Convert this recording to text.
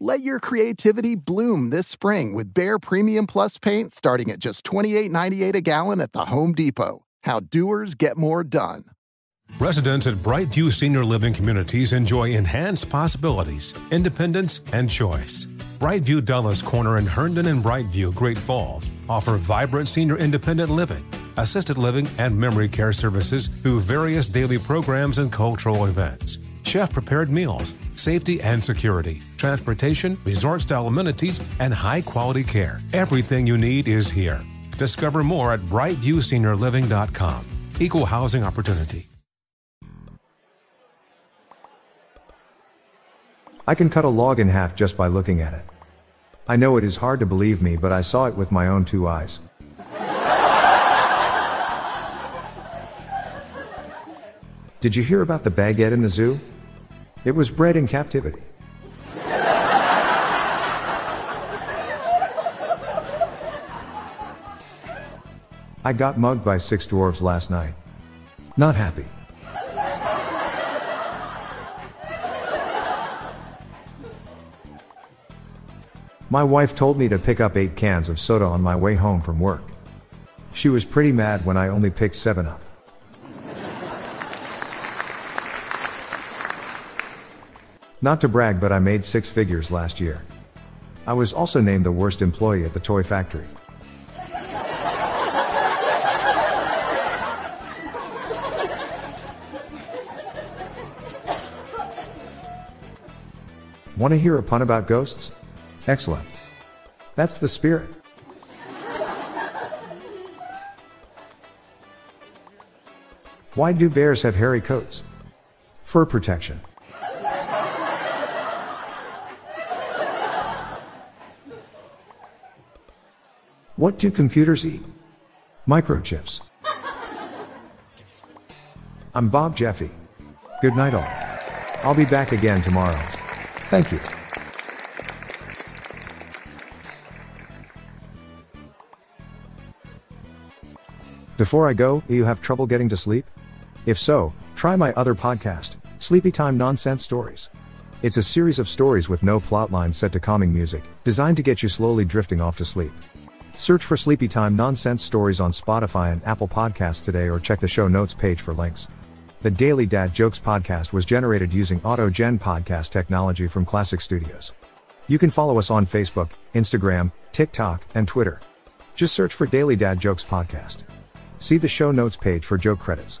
Let your creativity bloom this spring with Behr Premium Plus paint starting at just $28.98 a gallon at the Home Depot. How doers get more done. Residents at Brightview Senior Living Communities enjoy enhanced possibilities, independence, and choice. Brightview Dulles Corner in Herndon and Brightview, Great Falls offer vibrant senior independent living, assisted living, and memory care services through various daily programs and cultural events. Chef prepared meals, safety and security, transportation, resort style amenities, and high quality care. Everything you need is here. Discover more at brightviewseniorliving.com. Equal housing opportunity. I can cut a log in half just by looking at it. I know it is hard to believe me, but I saw it with my own two eyes. Did you hear about the baguette in the zoo? It was bred in captivity. I got mugged by six dwarves last night. Not happy. My wife told me to pick up eight cans of soda on my way home from work. She was pretty mad when I only picked seven up. Not to brag, but I made six figures last year. I was also named the worst employee at the toy factory. Want to hear a pun about ghosts? Excellent. That's the spirit. Why do bears have hairy coats? Fur protection. What do computers eat? Microchips. I'm Bob Jeffy. Good night, all. I'll be back again tomorrow. Thank you. Before I go, do you have trouble getting to sleep? If so, try my other podcast, Sleepy Time Nonsense Stories. It's a series of stories with no plotline set to calming music, designed to get you slowly drifting off to sleep. Search for Sleepy Time Nonsense Stories on Spotify and Apple Podcasts today or check the show notes page for links. The Daily Dad Jokes podcast was generated using AutoGen podcast technology from Classic Studios. You can follow us on Facebook, Instagram, TikTok, and Twitter. Just search for Daily Dad Jokes podcast. See the show notes page for joke credits.